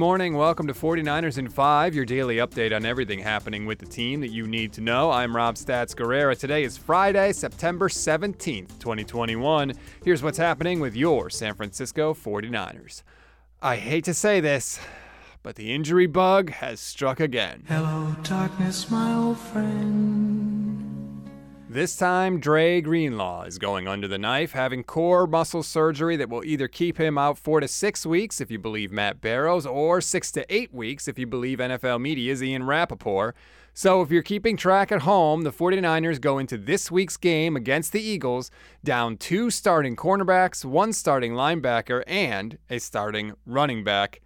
morning. Welcome to 49ers in 5, your daily update on everything happening with the team that you need to know. I'm Rob Stats Guerrera. Today is Friday, September 17th, 2021. Here's what's happening with your San Francisco 49ers. I hate to say this, but the injury bug has struck again. Hello, darkness, my old friend. This time, Dre Greenlaw is going under the knife, having core muscle surgery that will either keep him out four to six weeks, if you believe Matt Barrows, or six to eight weeks, if you believe NFL Media's Ian Rapoport. So, if you're keeping track at home, the 49ers go into this week's game against the Eagles down two starting cornerbacks, one starting linebacker, and a starting running back.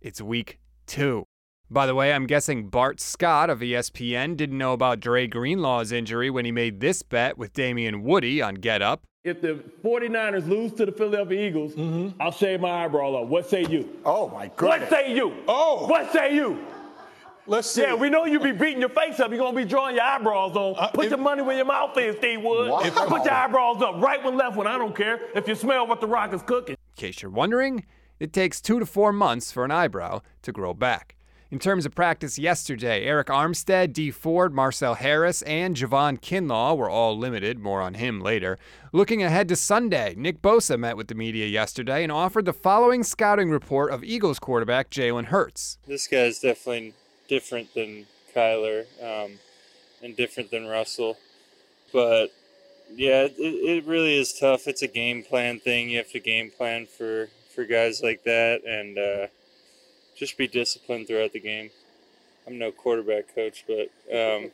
It's week two. By the way, I'm guessing Bart Scott of ESPN didn't know about Dre Greenlaw's injury when he made this bet with Damien Woody on Get Up. If the 49ers lose to the Philadelphia Eagles, I'll shave my eyebrow off. What say you? Oh my God. What say you? Oh. What say you? Let's see. Yeah, we know you be beating your face up. You're gonna be drawing your eyebrows on. Uh, Put if- your money where your mouth is, Steve Wood. Wow. Put your eyebrows up, right one, left one. I don't care. If you smell what the rock is cooking. In case you're wondering, it takes two to four months for an eyebrow to grow back. In terms of practice yesterday, Arik Armstead, Dee Ford, Marcell Harris, and Javon Kinlaw were all limited. More on him later. Looking ahead to Sunday, Nick Bosa met with the media yesterday and offered the following scouting report of Eagles quarterback Jalen Hurts. this guy's definitely different than Kyler um, and different than Russell. But yeah, it, it really is tough. It's a game plan thing. You have to game plan for, for guys like that and uh, just be disciplined throughout the game. I'm no quarterback coach, but um,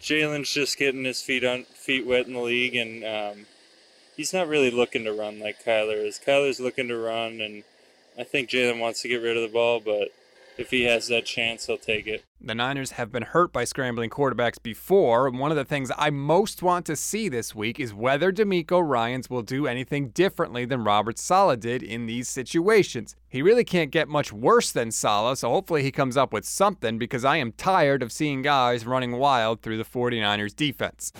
Jalen's just getting his feet on feet wet in the league, and um, he's not really looking to run like Kyler is. Kyler's looking to run, and I think Jalen wants to get rid of the ball, but if he has that chance, he'll take it. The Niners have been hurt by scrambling quarterbacks before. One of the things I most want to see this week is whether DeMeco Ryans will do anything differently than Robert Saleh did in these situations. He really can't get much worse than Saleh, so hopefully he comes up with something because I am tired of seeing guys running wild through the 49ers defense.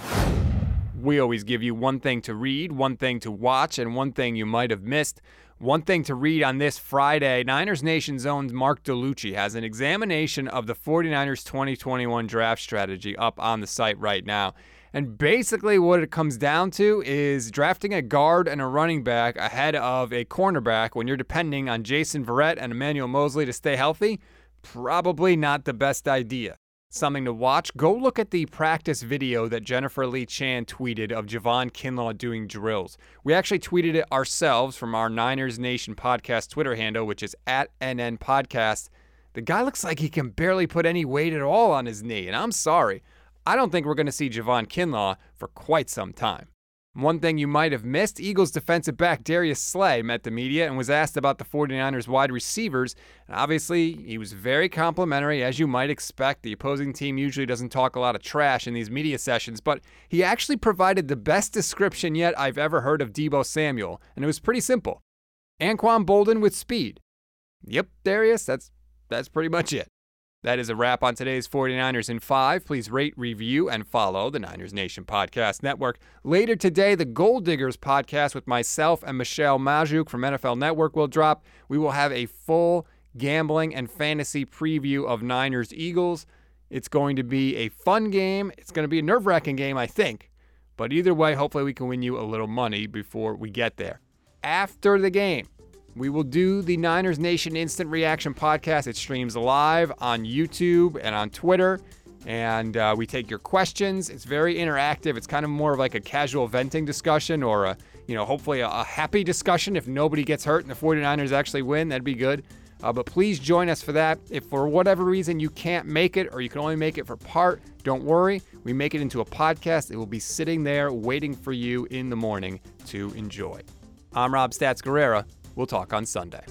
We always give you one thing to read, one thing to watch, and one thing you might have missed. One thing to read on this Friday Niners Nation Zone's Mark DeLucci has an examination of the 49ers 2021 draft strategy up on the site right now. And basically, what it comes down to is drafting a guard and a running back ahead of a cornerback when you're depending on Jason Verrett and Emmanuel Moseley to stay healthy. Probably not the best idea something to watch, go look at the practice video that Jennifer Lee Chan tweeted of Javon Kinlaw doing drills. We actually tweeted it ourselves from our Niners Nation podcast Twitter handle, which is at NN Podcast. The guy looks like he can barely put any weight at all on his knee, and I'm sorry. I don't think we're going to see Javon Kinlaw for quite some time. One thing you might have missed Eagles defensive back Darius Slay met the media and was asked about the 49ers wide receivers. And obviously, he was very complimentary, as you might expect. The opposing team usually doesn't talk a lot of trash in these media sessions, but he actually provided the best description yet I've ever heard of Deebo Samuel, and it was pretty simple Anquan Boldin with speed. Yep, Darius, that's, that's pretty much it. That is a wrap on today's 49ers in 5. Please rate, review, and follow the Niners Nation Podcast Network. Later today, the Gold Diggers podcast with myself and Michelle Magdziuk from NFL Network will drop. We will have a full gambling and fantasy preview of Niners Eagles. It's going to be a fun game. It's going to be a nerve wracking game, I think. But either way, hopefully, we can win you a little money before we get there. After the game, we will do the Niners Nation Instant Reaction podcast. It streams live on YouTube and on Twitter. And uh, we take your questions. It's very interactive. It's kind of more of like a casual venting discussion or a, you know, hopefully a, a happy discussion. If nobody gets hurt and the 49ers actually win, that'd be good. Uh, but please join us for that. If for whatever reason you can't make it or you can only make it for part, don't worry. We make it into a podcast. It will be sitting there waiting for you in the morning to enjoy. I'm Rob Stats Guerrera. We'll talk on Sunday.